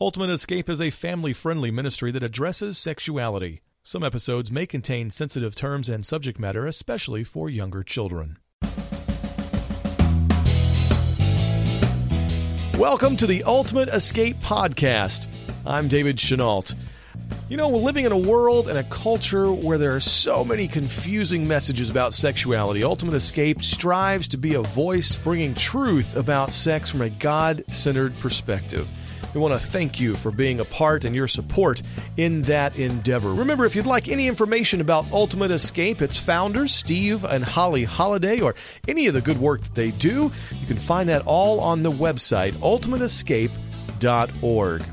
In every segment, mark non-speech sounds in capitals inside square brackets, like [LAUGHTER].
Ultimate Escape is a family friendly ministry that addresses sexuality. Some episodes may contain sensitive terms and subject matter, especially for younger children. Welcome to the Ultimate Escape Podcast. I'm David Chenault. You know, we're living in a world and a culture where there are so many confusing messages about sexuality. Ultimate Escape strives to be a voice bringing truth about sex from a God centered perspective. We want to thank you for being a part and your support in that endeavor. Remember, if you'd like any information about Ultimate Escape, its founders, Steve and Holly Holiday, or any of the good work that they do, you can find that all on the website, ultimateescape.org.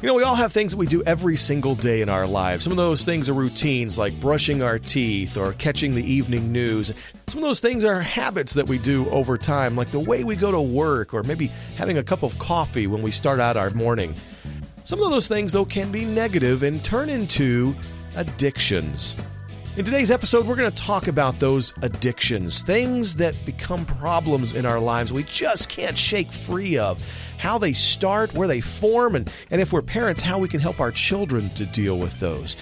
You know, we all have things that we do every single day in our lives. Some of those things are routines like brushing our teeth or catching the evening news. Some of those things are habits that we do over time, like the way we go to work or maybe having a cup of coffee when we start out our morning. Some of those things, though, can be negative and turn into addictions. In today's episode, we're going to talk about those addictions, things that become problems in our lives we just can't shake free of, how they start, where they form, and, and if we're parents, how we can help our children to deal with those.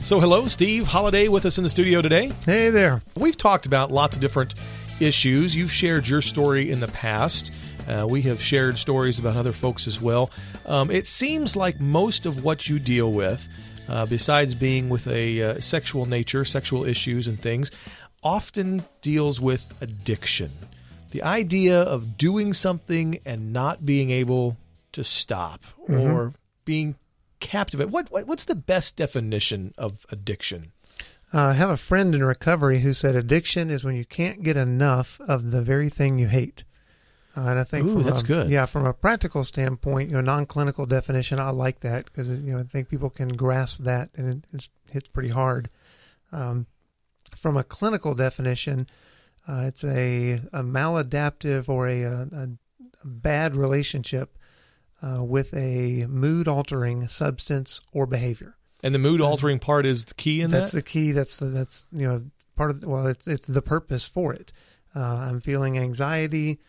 So, hello, Steve Holiday with us in the studio today. Hey there. We've talked about lots of different issues. You've shared your story in the past. Uh, we have shared stories about other folks as well. Um, it seems like most of what you deal with uh, besides being with a uh, sexual nature, sexual issues, and things, often deals with addiction. The idea of doing something and not being able to stop mm-hmm. or being captivated. What, what, what's the best definition of addiction? Uh, I have a friend in recovery who said addiction is when you can't get enough of the very thing you hate. Uh, and I think Ooh, that's a, good. Yeah, from a practical standpoint, you know, non-clinical definition, I like that because you know I think people can grasp that and it hits pretty hard. Um, from a clinical definition, uh, it's a, a maladaptive or a, a, a bad relationship uh, with a mood-altering substance or behavior. And the mood-altering part is the key in that's that. That's the key. That's the, that's you know part of well, it's it's the purpose for it. Uh, I'm feeling anxiety.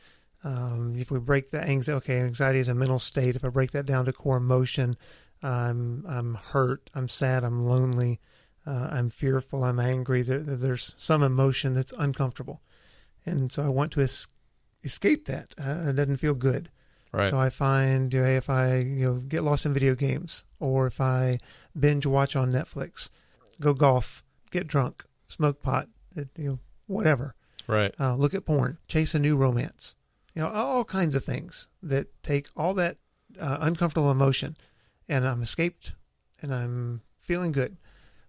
Um, if we break the anxiety, okay, anxiety is a mental state. If I break that down to core emotion, I'm I'm hurt, I'm sad, I'm lonely, uh, I'm fearful, I'm angry. There, there's some emotion that's uncomfortable, and so I want to es- escape that. Uh, it doesn't feel good. Right. So I find you know, if I you know get lost in video games, or if I binge watch on Netflix, go golf, get drunk, smoke pot, you know, whatever. Right. Uh, look at porn, chase a new romance you know, all kinds of things that take all that uh, uncomfortable emotion, and I'm escaped, and I'm feeling good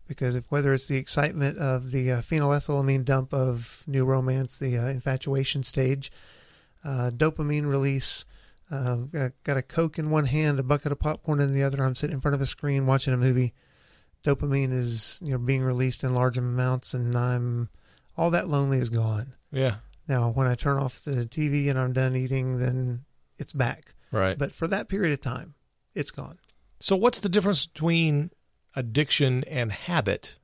because if, whether it's the excitement of the uh, phenylethylamine dump of new romance, the uh, infatuation stage, uh, dopamine release. Uh, got a Coke in one hand, a bucket of popcorn in the other. I'm sitting in front of a screen watching a movie. Dopamine is you know being released in large amounts, and I'm all that lonely is gone. Yeah, now, when I turn off the TV and I'm done eating, then it's back. Right. But for that period of time, it's gone. So, what's the difference between addiction and habit?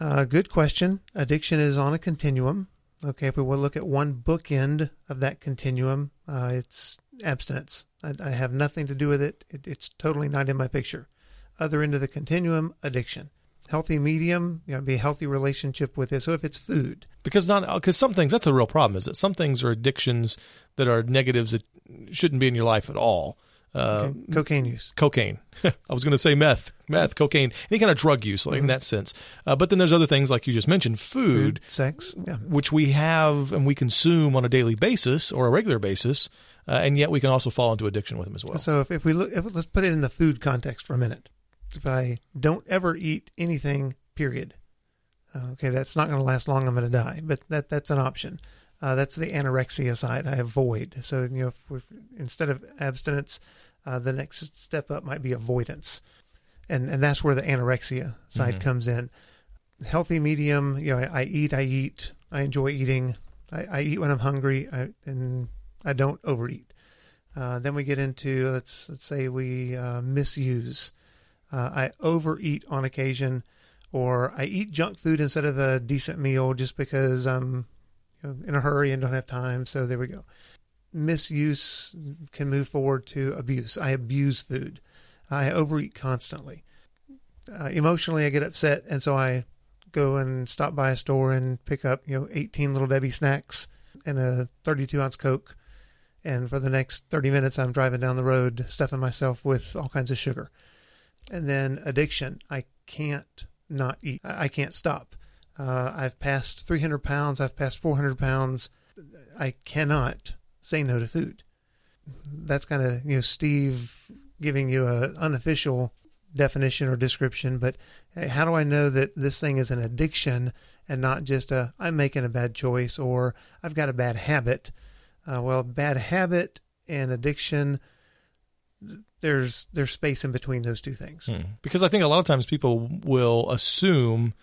Uh, good question. Addiction is on a continuum. Okay, if we will look at one bookend of that continuum, uh, it's abstinence. I, I, have nothing to do with it. it. It's totally not in my picture. Other end of the continuum, addiction healthy medium, you know, be a healthy relationship with it. So if it's food, because not because some things that's a real problem. Is that some things are addictions that are negatives that shouldn't be in your life at all. Uh, okay. Cocaine use, cocaine. [LAUGHS] I was going to say meth, meth, cocaine, any kind of drug use, like mm-hmm. in that sense. Uh, but then there's other things like you just mentioned, food, food sex, yeah. which we have and we consume on a daily basis or a regular basis, uh, and yet we can also fall into addiction with them as well. So if, if we look, if, let's put it in the food context for a minute if I don't ever eat anything, period. Uh, okay, that's not going to last long. I'm going to die, but that that's an option. Uh, that's the anorexia side. I avoid. So you know, if, if, instead of abstinence, uh, the next step up might be avoidance, and and that's where the anorexia side mm-hmm. comes in. Healthy medium. You know, I, I, eat. I eat. I enjoy eating. I, I eat when I'm hungry, I, and I don't overeat. Uh, then we get into let's let's say we uh, misuse. Uh, I overeat on occasion, or I eat junk food instead of a decent meal just because I'm you know, in a hurry and don't have time. So there we go. misuse can move forward to abuse. I abuse food. I overeat constantly. Uh, emotionally, I get upset, and so I go and stop by a store and pick up, you know, 18 little Debbie snacks and a 32 ounce Coke. And for the next 30 minutes, I'm driving down the road, stuffing myself with all kinds of sugar. And then addiction. I can't not eat. I can't stop. Uh, I've passed 300 pounds. I've passed 400 pounds. I cannot say no to food. That's kind of, you know, Steve giving you an unofficial definition or description, but how do I know that this thing is an addiction and not just a I'm making a bad choice or I've got a bad habit? Uh, well, bad habit and addiction, there's there's space in between those two things. Hmm. Because I think a lot of times people will assume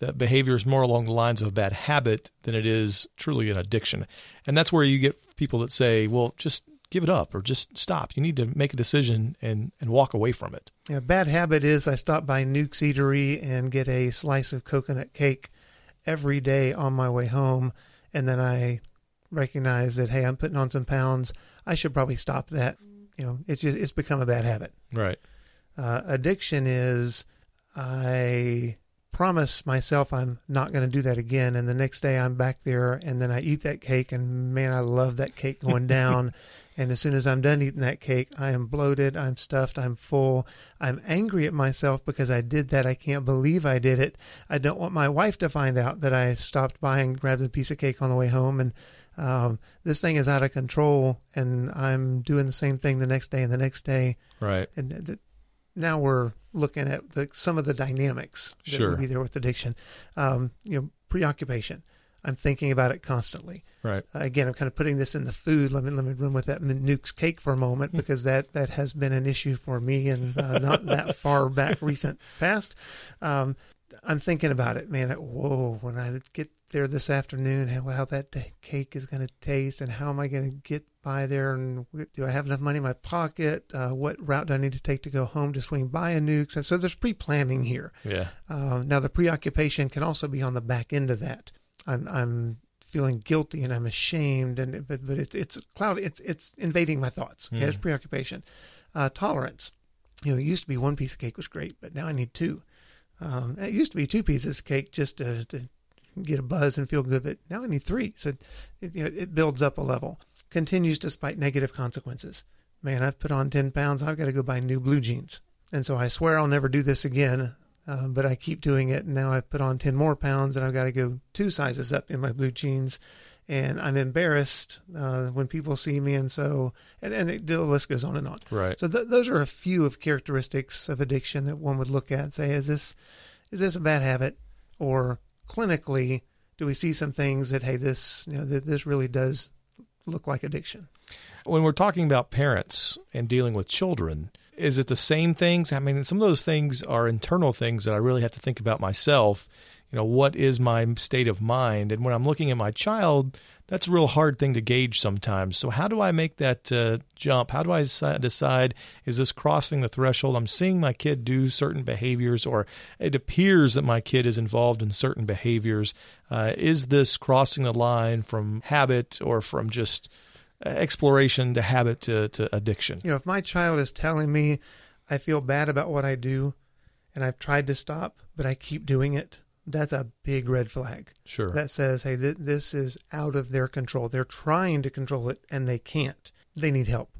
that behavior is more along the lines of a bad habit than it is truly an addiction, and that's where you get people that say, "Well, just give it up or just stop. You need to make a decision and, and walk away from it. Yeah, bad habit is I stop by Newk's Eatery and get a slice of coconut cake every day on my way home, and then I recognize that hey, I'm putting on some pounds. I should probably stop that. You know, it's just it's become a bad habit. Right. Uh, addiction is I promise myself I'm not going to do that again. And the next day I'm back there and then I eat that cake and man, I love that cake going [LAUGHS] down. and as soon as I'm done eating that cake, I am bloated, I'm stuffed, I'm full. I'm angry at myself because I did that. I can't believe I did it. I don't want my wife to find out that I stopped buying, grabbed a piece of cake on the way home and um, this thing is out of control and I'm doing the same thing the next day and the next day. Right. And th- now we're looking at the, some of the dynamics that Sure. would be there with addiction. Um, you know, preoccupation. I'm thinking about it constantly. Right. Uh, again, I'm kind of putting this in the food. Let me let me run with that Newk's cake for a moment because that that has been an issue for me and uh, not that [LAUGHS] far back recent past. Um, I'm thinking about it, man. Whoa, when I get there this afternoon, how, how that cake is going to taste, and how am I going to get by there? And do I have enough money in my pocket? Uh, what route do I need to take to go home to swing by a Newk's? And so there's pre-planning here. Yeah. Uh, now the preoccupation can also be on the back end of that. I'm I'm feeling guilty and I'm ashamed, and but but it's it's cloud. It's it's invading my thoughts. Okay, it's preoccupation. Uh, tolerance. You know, it used to be one piece of cake was great, but now I need two. Um, it used to be two pieces of cake just to, to get a buzz and feel good, but now I need three. So it, you know, it builds up a level. Continues despite negative consequences. Man, I've put on 10 pounds. I've got to go buy new blue jeans. And so I swear I'll never do this again. Uh, but I keep doing it. And now I've put on 10 more pounds and I've got to go two sizes up in my blue jeans. And I'm embarrassed uh, when people see me. And so, and, and it, the list goes on and on. Right. So th- those are a few of characteristics of addiction that one would look at and say, is this, is this a bad habit? Or clinically, do we see some things that, hey, this, you know, th- this really does look like addiction? When we're talking about parents and dealing with children, is it the same things? I mean, some of those things are internal things that I really have to think about myself. You know, what is my state of mind? And when I'm looking at my child, that's a real hard thing to gauge sometimes. So, how do I make that uh, jump? How do I decide is this crossing the threshold? I'm seeing my kid do certain behaviors, or it appears that my kid is involved in certain behaviors. Uh, is this crossing the line from habit or from just exploration to habit to, to addiction? You know, if my child is telling me I feel bad about what I do and I've tried to stop, but I keep doing it, that's a big red flag. Sure. That says, hey, th- this is out of their control. They're trying to control it and they can't. They need help.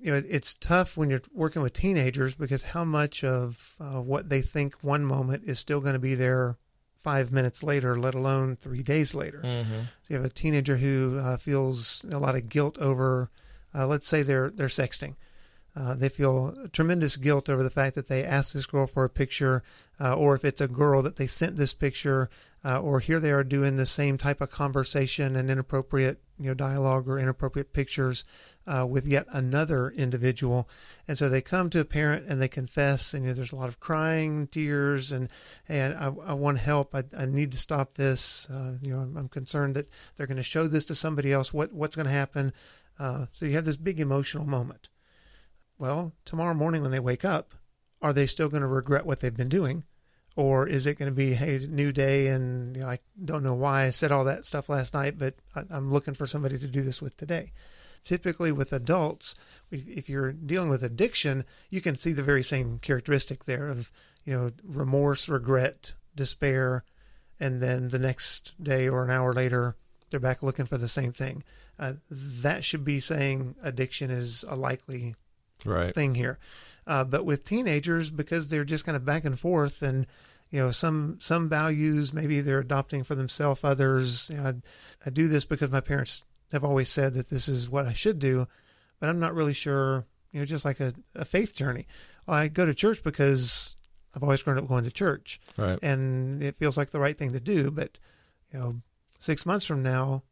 You know, it's tough when you're working with teenagers because how much of uh, what they think one moment is still going to be there five minutes later, let alone three days later. mm-hmm. So you have a teenager who uh, feels a lot of guilt over, uh, let's say they're they're sexting. Uh, they feel tremendous guilt over the fact that they asked this girl for a picture, uh, or if it's a girl that they sent this picture, uh, or here they are doing the same type of conversation and inappropriate, you know, dialogue or inappropriate pictures uh, with yet another individual, and so they come to a parent and they confess, and you know, there's a lot of crying, tears, and and I, I want help. I, I need to stop this. Uh, you know, I'm, I'm concerned that they're going to show this to somebody else. What what's going to happen? So you have this big emotional moment. Well, tomorrow morning when they wake up, are they still going to regret what they've been doing? Or is it going to be, hey, new day, and you know, I don't know why I said all that stuff last night, but I'm looking for somebody to do this with today. Typically, with adults, if if you're dealing with addiction, you can see the very same characteristic there of you know remorse, regret, despair, and then the next day or an hour later, they're back looking for the same thing. Uh, that should be saying addiction is a likely Right. thing here. Uh, but with teenagers, because they're just kind of back and forth, and you know some some values maybe they're adopting for themselves, others you know, I, I do this because my parents have always said that this is what I should do, but I'm not really sure. You know, just like a, a faith journey. I go to church because I've always grown up going to church, Right. and it feels like the right thing to do. But you know, six months from now,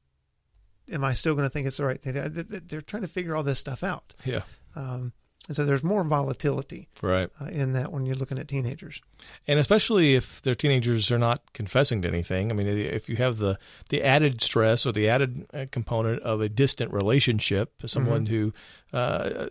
am I still going to think it's the right thing? to? They're trying to figure all this stuff out. Yeah. Um, and so there's more volatility Right. uh, in that when you're looking at teenagers. And especially if their teenagers are not confessing to anything. I mean, if you have the the added stress or the added uh, component of a distant relationship, someone who uh,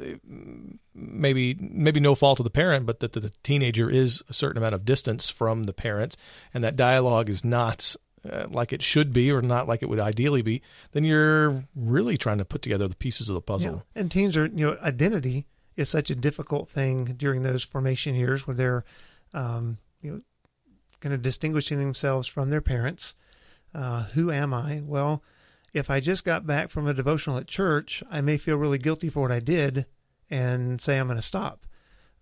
maybe maybe no fault of the parent, but that the, the teenager is a certain amount of distance from the parent, and that dialogue is not. Uh, like it should be, or not like it would ideally be, then you're really trying to put together the pieces of the puzzle. Yeah. And teens are, you know, identity is such a difficult thing during those formation years where they're, um, you know, kind of distinguishing themselves from their parents. Uh, who am I? Well, if I just got back from a devotional at church, I may feel really guilty for what I did and say I'm going to stop.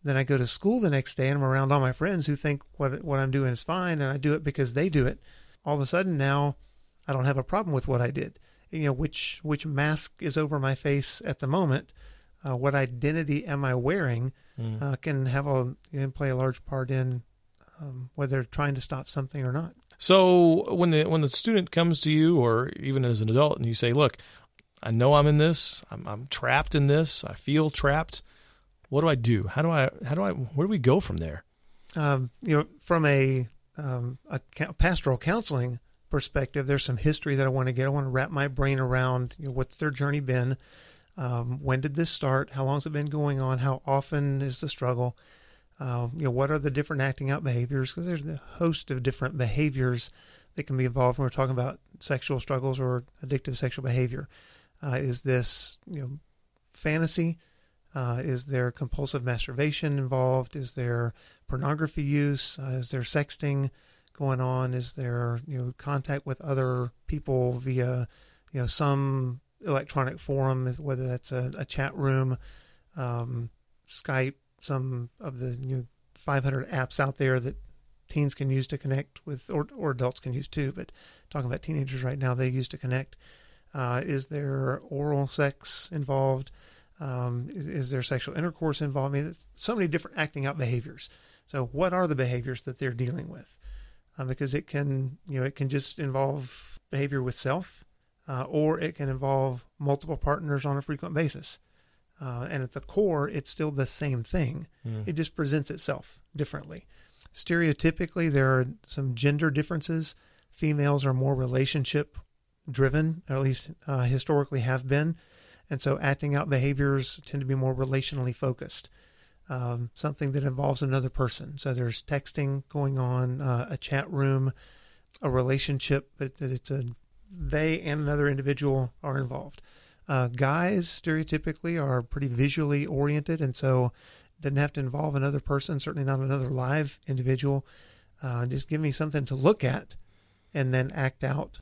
Then I go to school the next day and I'm around all my friends who think what what I'm doing is fine and I do it because they do it. All of a sudden now I don't have a problem with what I did. You know, which which mask is over my face at the moment? Uh, what identity am I wearing? Mm. Uh, can have a can play a large part in um, whether trying to stop something or not. So when the when the student comes to you, or even as an adult, and you say, "Look, I know I'm in this. I'm, I'm trapped in this. I feel trapped. What do I do? How do I? How do I? Where do we go from there?" um, you know, from a, um, a pastoral counseling perspective, there's some history that I want to get. I want to wrap my brain around you know, what's their journey been. Um, when did this start? How long has it been going on? How often is the struggle? Um, you know, what are the different acting out behaviors? Because there's a host of different behaviors that can be involved when we're talking about sexual struggles or addictive sexual behavior. Uh, is this you know fantasy? Uh, is there compulsive masturbation involved? Is there pornography use? Uh, is there sexting going on? Is there you know contact with other people via you know some electronic forum, whether that's a, a chat room, um, Skype, some of the you know, 500 apps out there that teens can use to connect with, or, or adults can use too. But talking about teenagers right now, they use to connect. Uh, is there oral sex involved? Um, is, there sexual intercourse involved? I mean, so many different acting out behaviors. So, what are the behaviors that they're dealing with? Uh, because it can, you know, it can just involve behavior with self, uh, or it can involve multiple partners on a frequent basis. Uh, and at the core, it's still the same thing. Mm. It just presents itself differently. Stereotypically, there are some gender differences. Females are more relationship driven, or at least uh, historically have been. And so acting out behaviors tend to be more relationally focused. Um, something that involves another person. So there's texting going on, uh, a chat room, a relationship, but that it's a they and another individual are involved. Uh, guys stereotypically are pretty visually oriented, and so doesn't have to involve another person, certainly not another live individual. Uh, just give me something to look at, and then act out.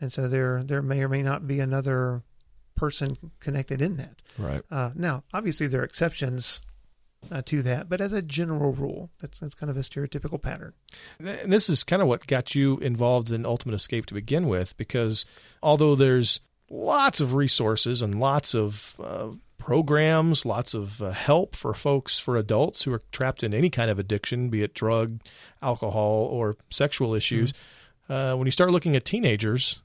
And so there, there may or may not be another person connected in that. Right. Uh, now, obviously, there are exceptions uh, to that, but as a general rule, that's that's kind of a stereotypical pattern. And this is kind of what got you involved in Ultimate Escape to begin with, because although there's lots of resources and lots of uh, programs, lots of uh, help for folks, for adults who are trapped in any kind of addiction, be it drug, alcohol, or sexual issues, uh, when you start looking at teenagers,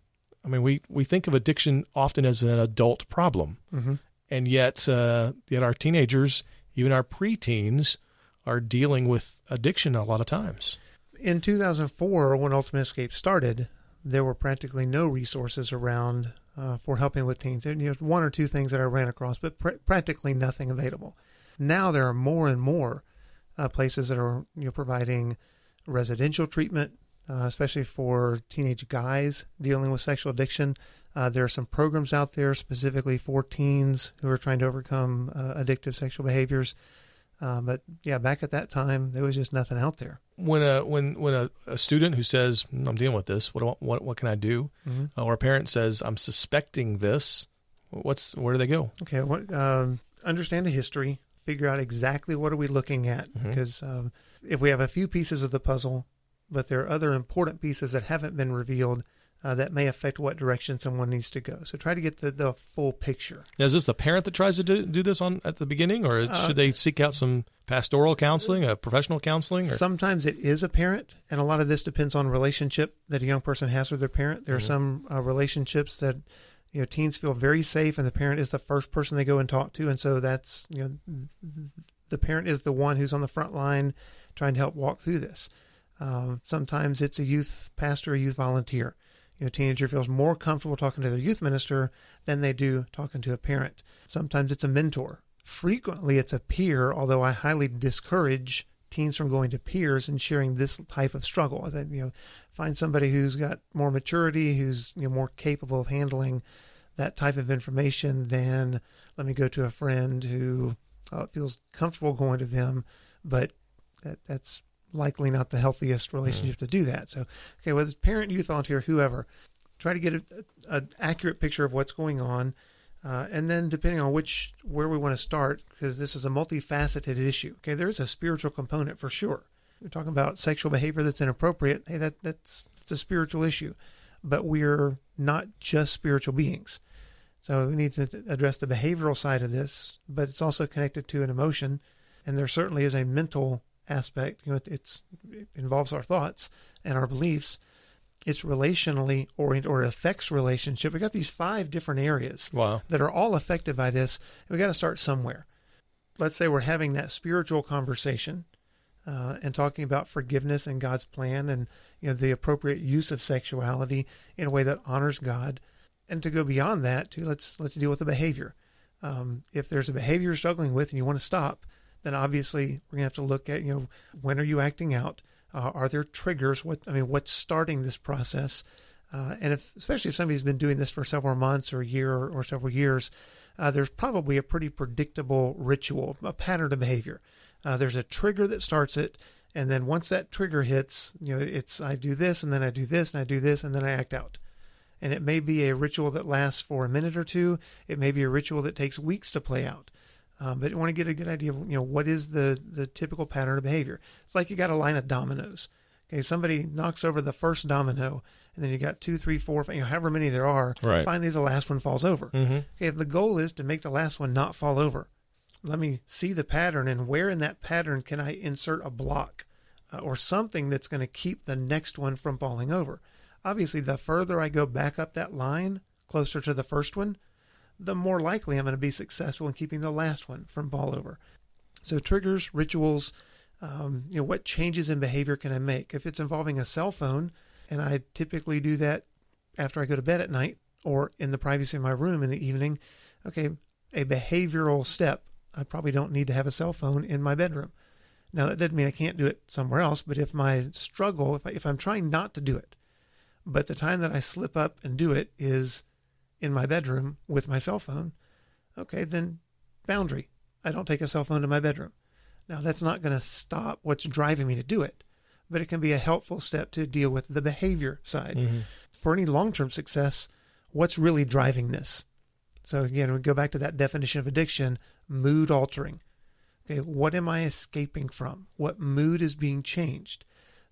I mean, we, we think of addiction often as an adult problem, Mm-hmm. and yet uh, yet our teenagers, even our preteens, are dealing with addiction a lot of times. In 2004, when Ultimate Escape started, there were practically no resources around uh, for helping with teens. There, know, one or two things that I ran across, but pr- practically nothing available. Now there are more and more uh, places that are you know providing residential treatment, uh, especially for teenage guys dealing with sexual addiction. Uh, there are some programs out there specifically for teens who are trying to overcome uh, addictive sexual behaviors. Uh, but yeah, back at that time, there was just nothing out there. When a when when a, a student who says I'm dealing with this, what what what can I do? Mm-hmm. Or a parent says I'm suspecting this, what's where do they go? Okay, what, um, understand the history, figure out exactly what are we looking at, Mhm. because um, if we have a few pieces of the puzzle, but there are other important pieces that haven't been revealed, uh, that may affect what direction someone needs to go. So try to get the, the full picture. Now, is this the parent that tries to do, do this on at the beginning, or Uh, should they seek out some pastoral counseling, uh, professional counseling? Or? Sometimes it is a parent, and a lot of this depends on relationship that a young person has with their parent. There are Mhm. some uh, relationships that you know teens feel very safe, and the parent is the first person they go and talk to, and so that's you know the parent is the one who's on the front line trying to help walk through this. Um, sometimes it's a youth pastor, a youth volunteer. You know, teenager feels more comfortable talking to their youth minister than they do talking to a parent. Sometimes it's a mentor. Frequently, it's a peer, although I highly discourage teens from going to peers and sharing this type of struggle. I think, you know, find somebody who's got more maturity, who's you know more capable of handling that type of information than let me go to a friend who uh, feels comfortable going to them, but that that's likely not the healthiest relationship to do that. So, okay, whether it's parent, youth volunteer, whoever, try to get an accurate picture of what's going on. Uh, and then depending on which where we want to start because this is a multifaceted issue okay there is a spiritual component for sure we're talking about sexual behavior that's inappropriate hey that that's, that's a spiritual issue but we're not just spiritual beings so we need to address the behavioral side of this but it's also connected to an emotion and there certainly is a mental aspect you know it, it's it involves our thoughts and our beliefs it's relationally oriented or it affects relationship we got these five different areas wow. that are all affected by this. We got to start somewhere. Let's say we're having that spiritual conversation uh, and talking about forgiveness and God's plan and you know the appropriate use of sexuality in a way that honors God. And to go beyond that, to let's let's deal with the behavior. Um, if there's a behavior you're struggling with and you want to stop, then obviously we're gonna have to look at you know when are you acting out? Uh, are there triggers? What I mean, what's starting this process? Uh, and if, especially if somebody's been doing this for several months or a year or, or several years, uh, there's probably a pretty predictable ritual, a pattern of behavior. Uh, there's a trigger that starts it, and then once that trigger hits, you know, it's I do this, and then I do this, and I do this, and then I act out. And it may be a ritual that lasts for a minute or two. It may be a ritual that takes weeks to play out. Um, but you want to get a good idea of you know what is the the typical pattern of behavior. It's like you got a line of dominoes. Okay, somebody knocks over the first domino, and then you got two, three, four, five, you know, however many there are. Right. Finally, the last one falls over. Mm-hmm. Okay, the goal is to make the last one not fall over, let me see the pattern and where in that pattern can I insert a block uh, or something that's going to keep the next one from falling over. Obviously, the further I go back up that line, closer to the first one, the more likely I'm going to be successful in keeping the last one from fall over. So triggers, rituals, um, you know, what changes in behavior can I make? If it's involving a cell phone, and I typically do that after I go to bed at night or in the privacy of my room in the evening, okay, a behavioral step. I probably don't need to have a cell phone in my bedroom. Now that doesn't mean I can't do it somewhere else, but if my struggle, if, I, if I'm trying not to do it, but the time that I slip up and do it is in my bedroom with my cell phone, okay, then boundary. I don't take a cell phone to my bedroom. Now that's not going to stop what's driving me to do it, but it can be a helpful step to deal with the behavior side. Mm-hmm. For any long-term success, what's really driving this? So again, we go back to that definition of addiction, mood altering. Okay, what am I escaping from? What mood is being changed?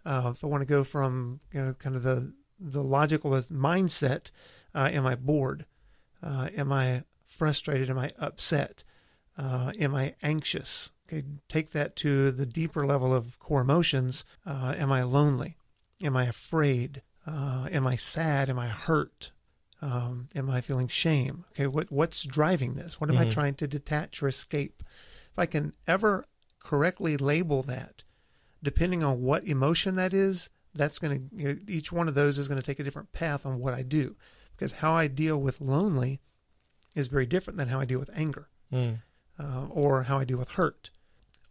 Uh, if I want to go from you know kind of the the logical mindset, uh, am I bored? Uh, am I frustrated? Am I upset? Uh, am I anxious? Okay, take that to the deeper level of core emotions. Uh, am I lonely? Am I afraid? Uh, am I sad? Am I hurt? Um, am I feeling shame? Okay, what what's driving this? What am I Mhm. trying to detach or escape? If I can ever correctly label that, depending on what emotion that is, that's going to you know, each one of those is going to take a different path on what I do, because how I deal with lonely is very different than how I deal with anger Mm. uh, or how I deal with hurt.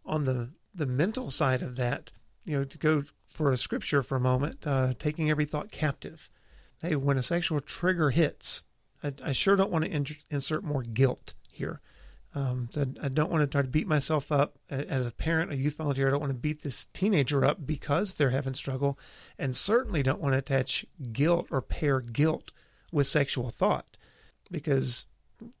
On the the mental side of that, you know, to go for a scripture for a moment, uh, taking every thought captive. Hey, when a sexual trigger hits, I, I sure don't want to in- insert more guilt here. Um, so I don't want to try to beat myself up as a parent, a youth volunteer. I don't want to beat this teenager up because they're having struggle, and certainly don't want to attach guilt or pair guilt with sexual thought, because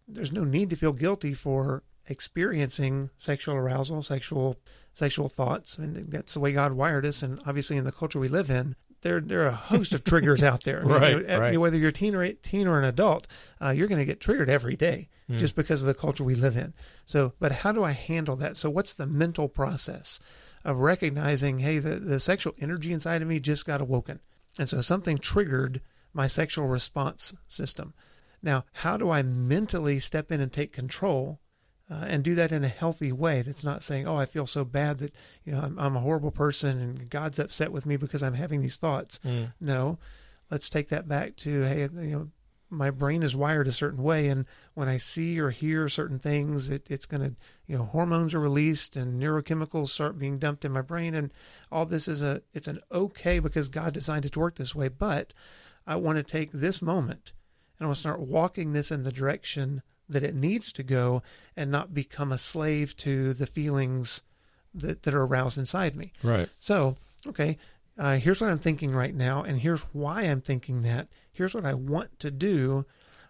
there's no need to feel guilty for experiencing sexual arousal, sexual sexual thoughts. I mean, that's the way God wired us, and obviously in the culture we live in, there there are a host of triggers out there. right, right. Whether you're a teen or a, teen or an adult, uh, you're going to get triggered every day Hmm. just because of the culture we live in. So, but how do I handle that? So, what's the mental process of recognizing, hey, the, the sexual energy inside of me just got awoken, and so something triggered my sexual response system. Now, how do I mentally step in and take control uh, and do that in a healthy way that's not saying, oh, I feel so bad that you know I'm, I'm a horrible person and God's upset with me because I'm having these thoughts. Mm. No, let's take that back to hey, you know, my brain is wired a certain way, and when I see or hear certain things, it, it's going to you know hormones are released and neurochemicals start being dumped in my brain, and all this is a it's an okay because God designed it to work this way, but I want to take this moment and I want to start walking this in the direction that it needs to go and not become a slave to the feelings that, that are aroused inside me. Right. So, okay, uh, here's what I'm thinking right now, and here's why I'm thinking that. Here's what I want to do,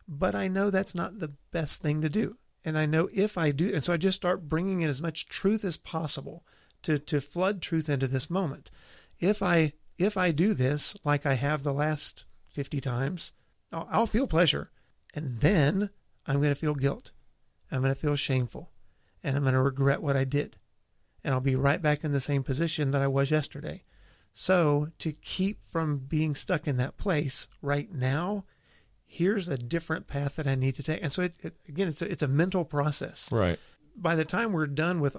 but I know that's not the best thing to do. And I know if I do, and so I just start bringing in as much truth as possible to, to flood truth into this moment. If I if I do this like I have the last 50 times, I'll, I'll feel pleasure, and then I'm going to feel guilt. I'm going to feel shameful, and I'm going to regret what I did, and I'll be right back in the same position that I was yesterday. So to keep from being stuck in that place right now, here's a different path that I need to take. And so it, it, again, it's a, it's a mental process. Right. By the time we're done with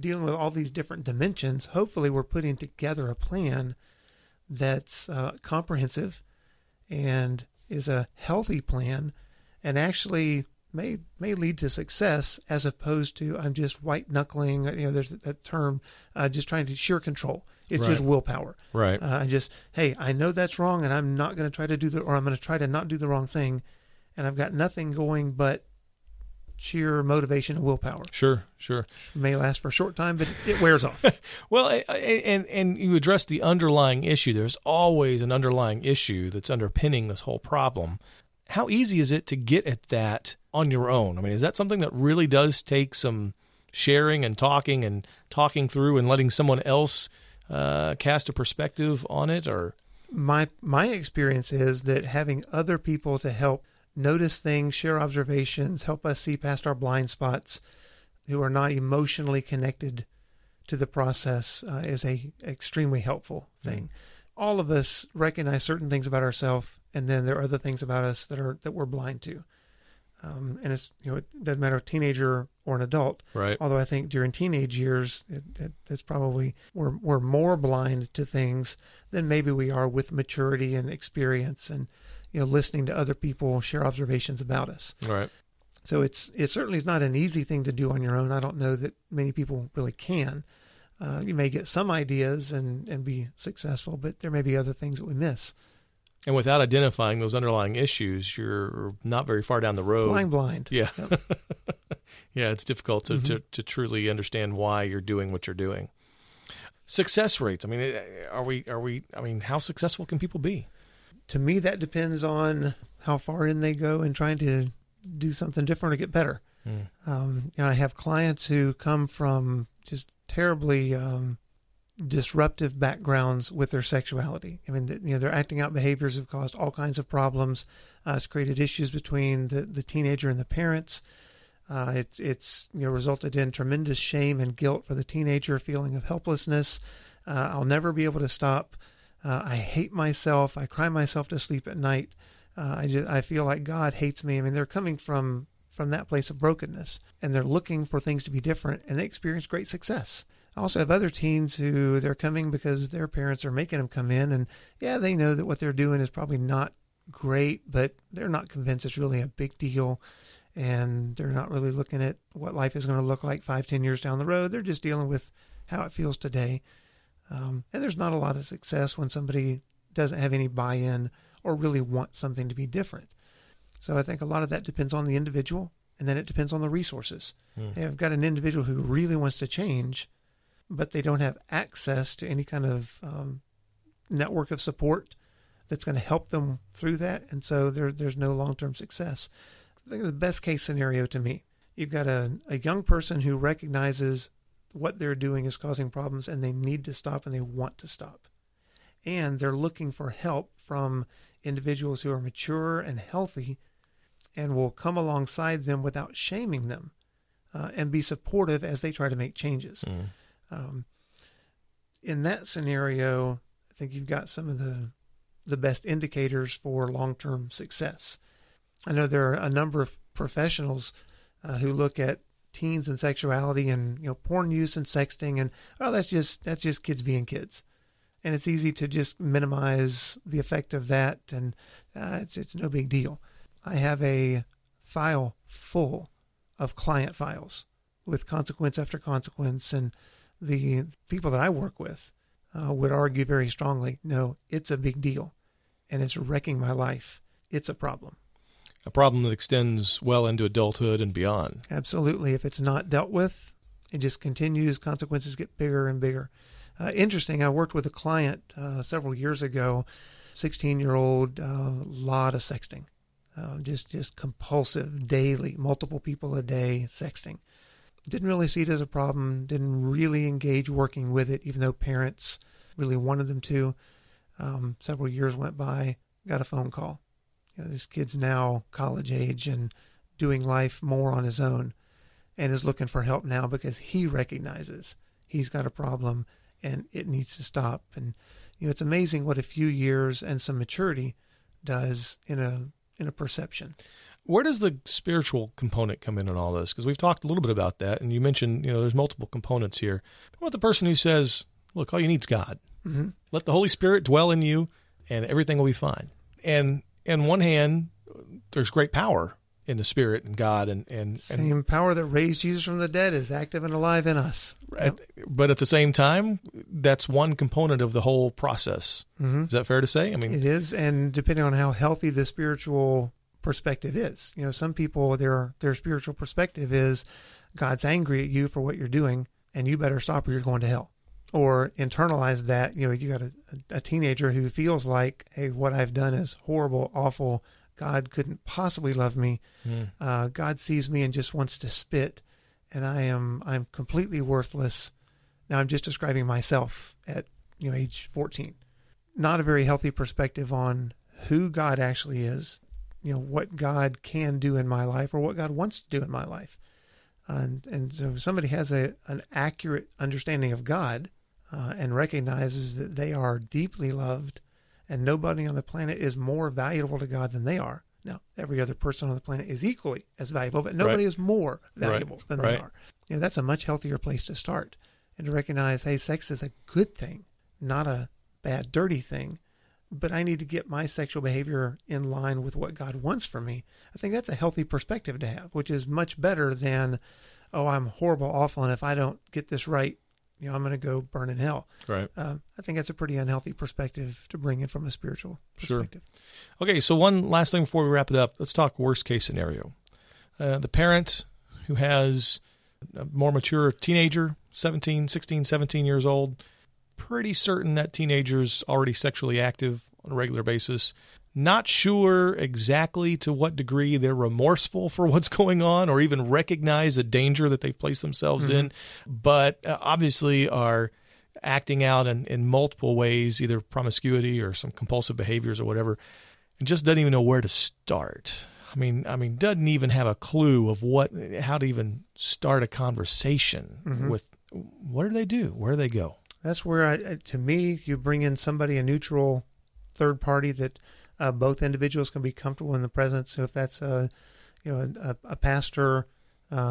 dealing with all these different dimensions, hopefully we're putting together a plan that's uh, comprehensive and is a healthy plan and actually may may lead to success as opposed to I'm just white knuckling. You know, there's that term, uh, just trying to sheer control. It's just willpower. Right. Uh, I just hey, I know that's wrong, and I'm not going to try to do the, or I'm going to try to not do the wrong thing, and I've got nothing going but sheer motivation and willpower. Sure. Sure. may last for a short time, but it wears off. [LAUGHS] Well, and and you address the underlying issue. There's always an underlying issue that's underpinning this whole problem. How easy is it to get at that on your own? I mean, is that something that really does take some sharing and talking and talking through and letting someone else uh, cast a perspective on it, or my my experience is that having other people to help notice things, share observations, help us see past our blind spots, who are not emotionally connected to the process, uh, is a extremely helpful thing. All of us recognize certain things about ourselves, and then there are other things about us that are that we're blind to. Um, and it's you know it doesn't matter a teenager or an adult. right? Although I think during teenage years, it, it, it's probably we're we're more blind to things than maybe we are with maturity and experience, and you know, listening to other people share observations about us. Right. So it's it certainly is not an easy thing to do on your own. I don't know that many people really can. Uh, you may get some ideas and and be successful, but there may be other things that we miss. And without identifying those underlying issues, you're not very far down the road. Flying blind. Yeah. Yep. [LAUGHS] yeah, it's difficult to, to, to truly understand why you're doing what you're doing. Success rates. I mean, eh, are we are we I mean, how successful can people be? To me, that depends on how far in they go in trying to do something different or get better. Um, you know, I have clients who come from just terribly um, disruptive backgrounds with their sexuality. I mean, you know, their acting out behaviors have caused all kinds of problems. Uh, it's created issues between the, the teenager and the parents. Uh, it's it's you know resulted in tremendous shame and guilt for the teenager, feeling of helplessness. Uh, I'll never be able to stop. Uh, I hate myself. I cry myself to sleep at night. Uh, I just I feel like God hates me. I mean, they're coming from from that place of brokenness, and they're looking for things to be different, and they experience great success. I also have other teens who they're coming because their parents are making them come in, and yeah, they know that what they're doing is probably not great, but they're not convinced it's really a big deal, and they're not really looking at what life is going to look like five, ten years down the road. They're just dealing with how it feels today. Um, and there's not a lot of success when somebody doesn't have any buy-in or really want something to be different. So I think a lot of that depends on the individual, and then it depends on the resources. Hmm. Hey, I've got an individual who really wants to change, but they don't have access to any kind of um, network of support that's going to help them through that, and so there, there's no long-term success. I think the best case scenario to me, you've got a, a young person who recognizes what they're doing is causing problems and they need to stop and they want to stop. And they're looking for help from individuals who are mature and healthy and will come alongside them without shaming them uh, and be supportive as they try to make changes. Mm. Um, in that scenario, I think you've got some of the the best indicators for long term success. I know there are a number of professionals uh, who look at teens and sexuality and you know porn use and sexting and oh that's just that's just kids being kids. And it's easy to just minimize the effect of that and uh, it's it's no big deal. I have a file full of client files with consequence after consequence. And the people that i work with uh, would argue very strongly no it's a big deal and it's wrecking my life. It's a problem A problem that extends well into adulthood and beyond. Absolutely. If it's not dealt with, it just continues. Consequences get bigger and bigger. Uh, interesting. I worked with a client uh, several years ago, 16 year old, uh, lot of sexting, uh, just just compulsive, daily, multiple people a day sexting. Didn't really see it as a problem. Didn't really engage working with it, even though parents really wanted them to. Um, several years went by. Got a phone call. You know, this kid's now college age and doing life more on his own and is looking for help now because he recognizes he's got a problem and it needs to stop. And you know, it's amazing what a few years and some maturity does in a in a perception. Where does the spiritual component come in in all this? Because we've talked a little bit about that, and you mentioned you know there's multiple components here. What about the person who says, "Look, all you need is God. Mm-hmm. Let the Holy Spirit dwell in you, and everything will be fine." And in one hand, there's great power in the Spirit and God, and and, and Same power that raised Jesus from the dead is active and alive in us. at, but at the same time, that's one component of the whole process. Mm-hmm. Is that fair to say? I mean, It is, and depending on how healthy the spiritual perspective is, you know, some people their their spiritual perspective is God's angry at you for what you're doing, and you better stop or you're going to hell. Or internalize that, you know, you got a, a teenager who feels like, hey, what I've done is horrible, awful. God couldn't possibly love me. mm, Uh, God sees me and just wants to spit, and I am I'm completely worthless. Now I'm just describing myself at you know age 14. Not a very healthy perspective on who God actually is, you know what God can do in my life or what God wants to do in my life. And and so if somebody has a an accurate understanding of God uh, and recognizes that they are deeply loved and nobody on the planet is more valuable to God than they are. Now, every other person on the planet is equally as valuable, but nobody is more valuable than they are. You know, that's a much healthier place to start. And to recognize, hey, sex is a good thing, not a bad, dirty thing. But I need to get my sexual behavior in line with what God wants for me. I think that's a healthy perspective to have, which is much better than, oh, I'm horrible, awful, and if I don't get this right, you know, I'm going to go burn in hell. right. Uh, I think that's a pretty unhealthy perspective to bring in from a spiritual perspective. Sure. Okay, so one last thing before we wrap it up. Let's talk worst case scenario. Uh, the parent who has a more mature teenager, 17, 16, 17 years old, pretty certain that teenager's already sexually active on a regular basis. Not sure exactly to what degree they're remorseful for [LAUGHS] what's going on or even recognize the danger that they've placed themselves in, but uh, obviously are acting out in, in multiple ways, either promiscuity or some compulsive behaviors or whatever, and just doesn't even know where to start. I mean, I mean, doesn't even have a clue of what, how to even start a conversation Mhm. with. What do they do? Where do they go? That's where, I- to me, you bring in somebody, a neutral third party that uh, both individuals can be comfortable in the presence. So if that's a, you know, a, a pastor,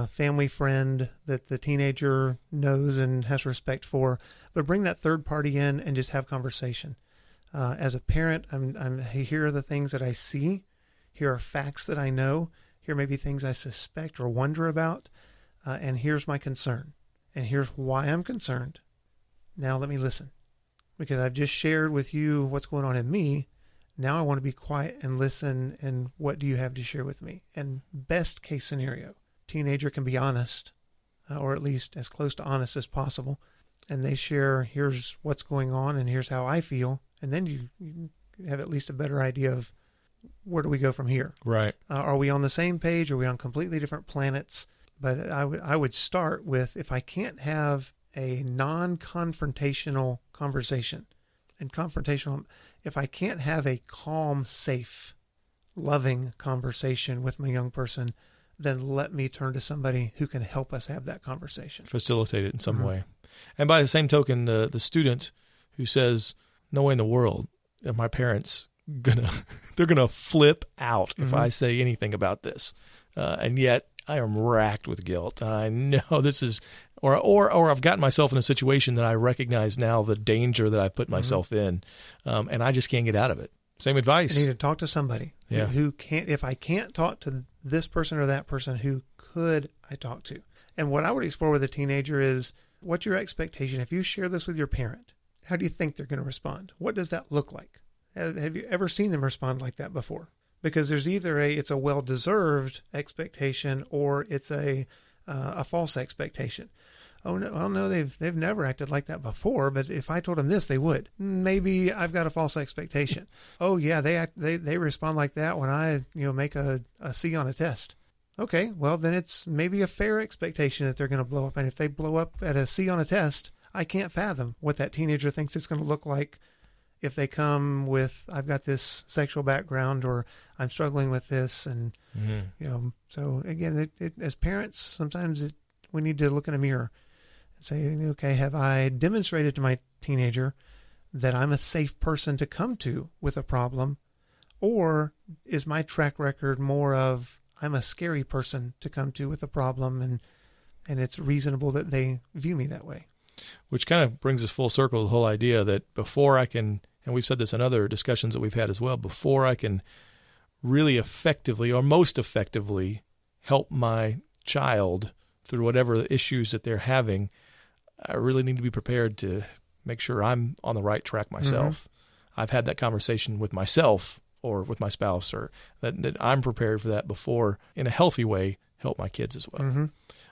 family friend that the teenager knows and has respect for, but bring that third party in and just have conversation. Uh, as a parent, I'm, I'm here are the things that I see. Here are facts that I know. Here may be things I suspect or wonder about. Uh, and here's my concern. And here's why I'm concerned. Now let me listen. Because I've just shared with you what's going on in me. Now I want to be quiet and listen. And what do you have to share with me? And best case scenario, teenager can be honest, uh, or at least as close to honest as possible. And they share, here's what's going on, and here's how I feel. And then you, you have at least a better idea of where do we go from here. Right. Uh, are we on the same page? Are we on completely different planets? But I would I would start with if I can't have a non-confrontational conversation, and confrontational, if I can't have a calm, safe, loving conversation with my young person, then let me turn to somebody who can help us have that conversation. Facilitate it in some Mhm. way. And by the same token, the the student who says, "No way in the world are my parents gonna [LAUGHS] they're gonna flip out if Mhm. I say anything about this," uh, and yet I am racked with guilt. I know [LAUGHS] this is, or or or I've gotten myself in a situation that I recognize now the danger that I've put myself in, um, and I just can't get out of it. Same advice. I need to talk to somebody who- Yeah. who can't. If I can't talk to this person or that person, who could I talk to? And what I would explore with a teenager is what's your expectation? If you share this with your parent, how do you think they're going to respond? What does that look like? Have you ever seen them respond like that before? Because there's either a it's a well deserved expectation or it's a uh, a false expectation. Oh no! Well, no, they've they've never acted like that before. But if I told them this, they would. Maybe I've got a false expectation. [LAUGHS] oh yeah, they act they they respond like that when I you know make a, a C on a test. Okay, well then it's maybe a fair expectation that they're going to blow up. And if they blow up at a C on a test, I can't fathom what that teenager thinks it's going to look like if they come with I've got this sexual background or I'm struggling with this and Mhm. you know so again it, it, as parents sometimes it, we need to look in a mirror and say okay have i demonstrated to my teenager that i'm a safe person to come to with a problem or is my track record more of i'm a scary person to come to with a problem and and it's reasonable that they view me that way which kind of brings us full circle to the whole idea that before I can, and we've said this in other discussions that we've had as well, before I can really effectively or most effectively help my child through whatever issues that they're having, I really need to be prepared to make sure I'm on the right track myself. I've had that conversation with myself or with my spouse, or that, that I'm prepared for that before, in a healthy way, help my kids as well mm-hmm.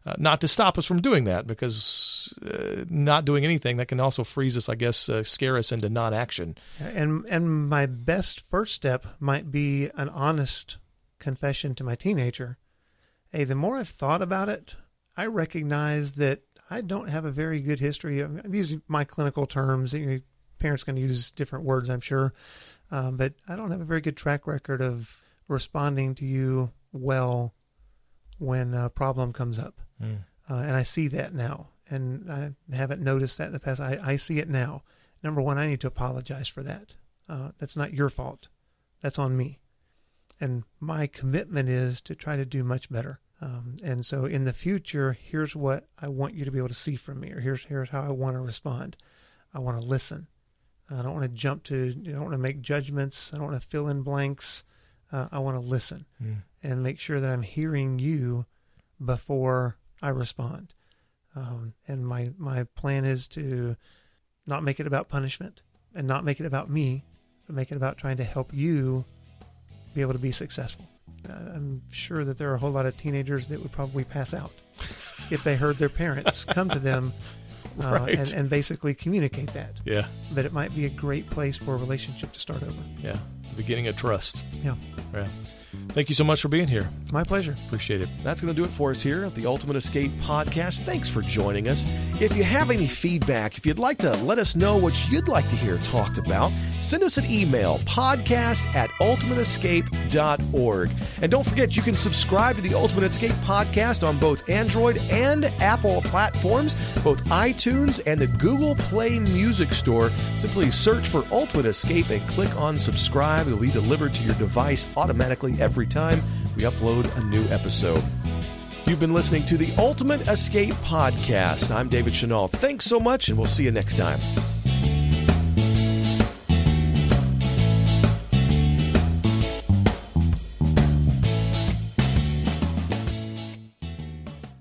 Uh, not to stop us from doing that because uh, not doing anything that can also freeze us i guess uh, scare us into non-action. And and my best first step might be an honest confession to my teenager. Hey the more i've thought about it i recognize that i don't have a very good history of these are my clinical terms you know, parents can use different words i'm sure um, but i don't have a very good track record of responding to you well when a problem comes up Mm. uh, and I see that now. And I haven't noticed that in the past. I, I see it now. Number one, I need to apologize for that. Uh, that's not your fault. That's on me. And my commitment is to try to do much better. Um, and so in the future, here's what I want you to be able to see from me, or here's here's how I want to respond. I want to listen. I don't want to jump to. I don't want to make judgments. I don't want to fill in blanks. Uh, I want to listen Mm. and make sure that I'm hearing you before I respond. Um, and my my plan is to not make it about punishment and not make it about me, but make it about trying to help you be able to be successful. I'm sure that there are a whole lot of teenagers that would probably pass out [LAUGHS] if they heard their parents come to them [LAUGHS] uh, Right. and, and basically communicate that. yeah But it might be a great place for a relationship to start over. yeah the beginning of trust Yeah, yeah thank you so much for being here. My pleasure. appreciate it. That's going to do it for us here at the ultimate escape podcast. Thanks for joining us. If you have any feedback if you'd like to let us know what you'd like to hear talked about send us an email podcast at ultimateescape.org and don't forget you can subscribe to the ultimate escape podcast on both android and apple platforms both itunes and the google play music store simply search for ultimate escape and click on subscribe it'll be delivered to your device automatically every time we upload a new episode You've been listening to the Ultimate Escape Podcast. I'm David Chanel. Thanks so much, and we'll see you next time.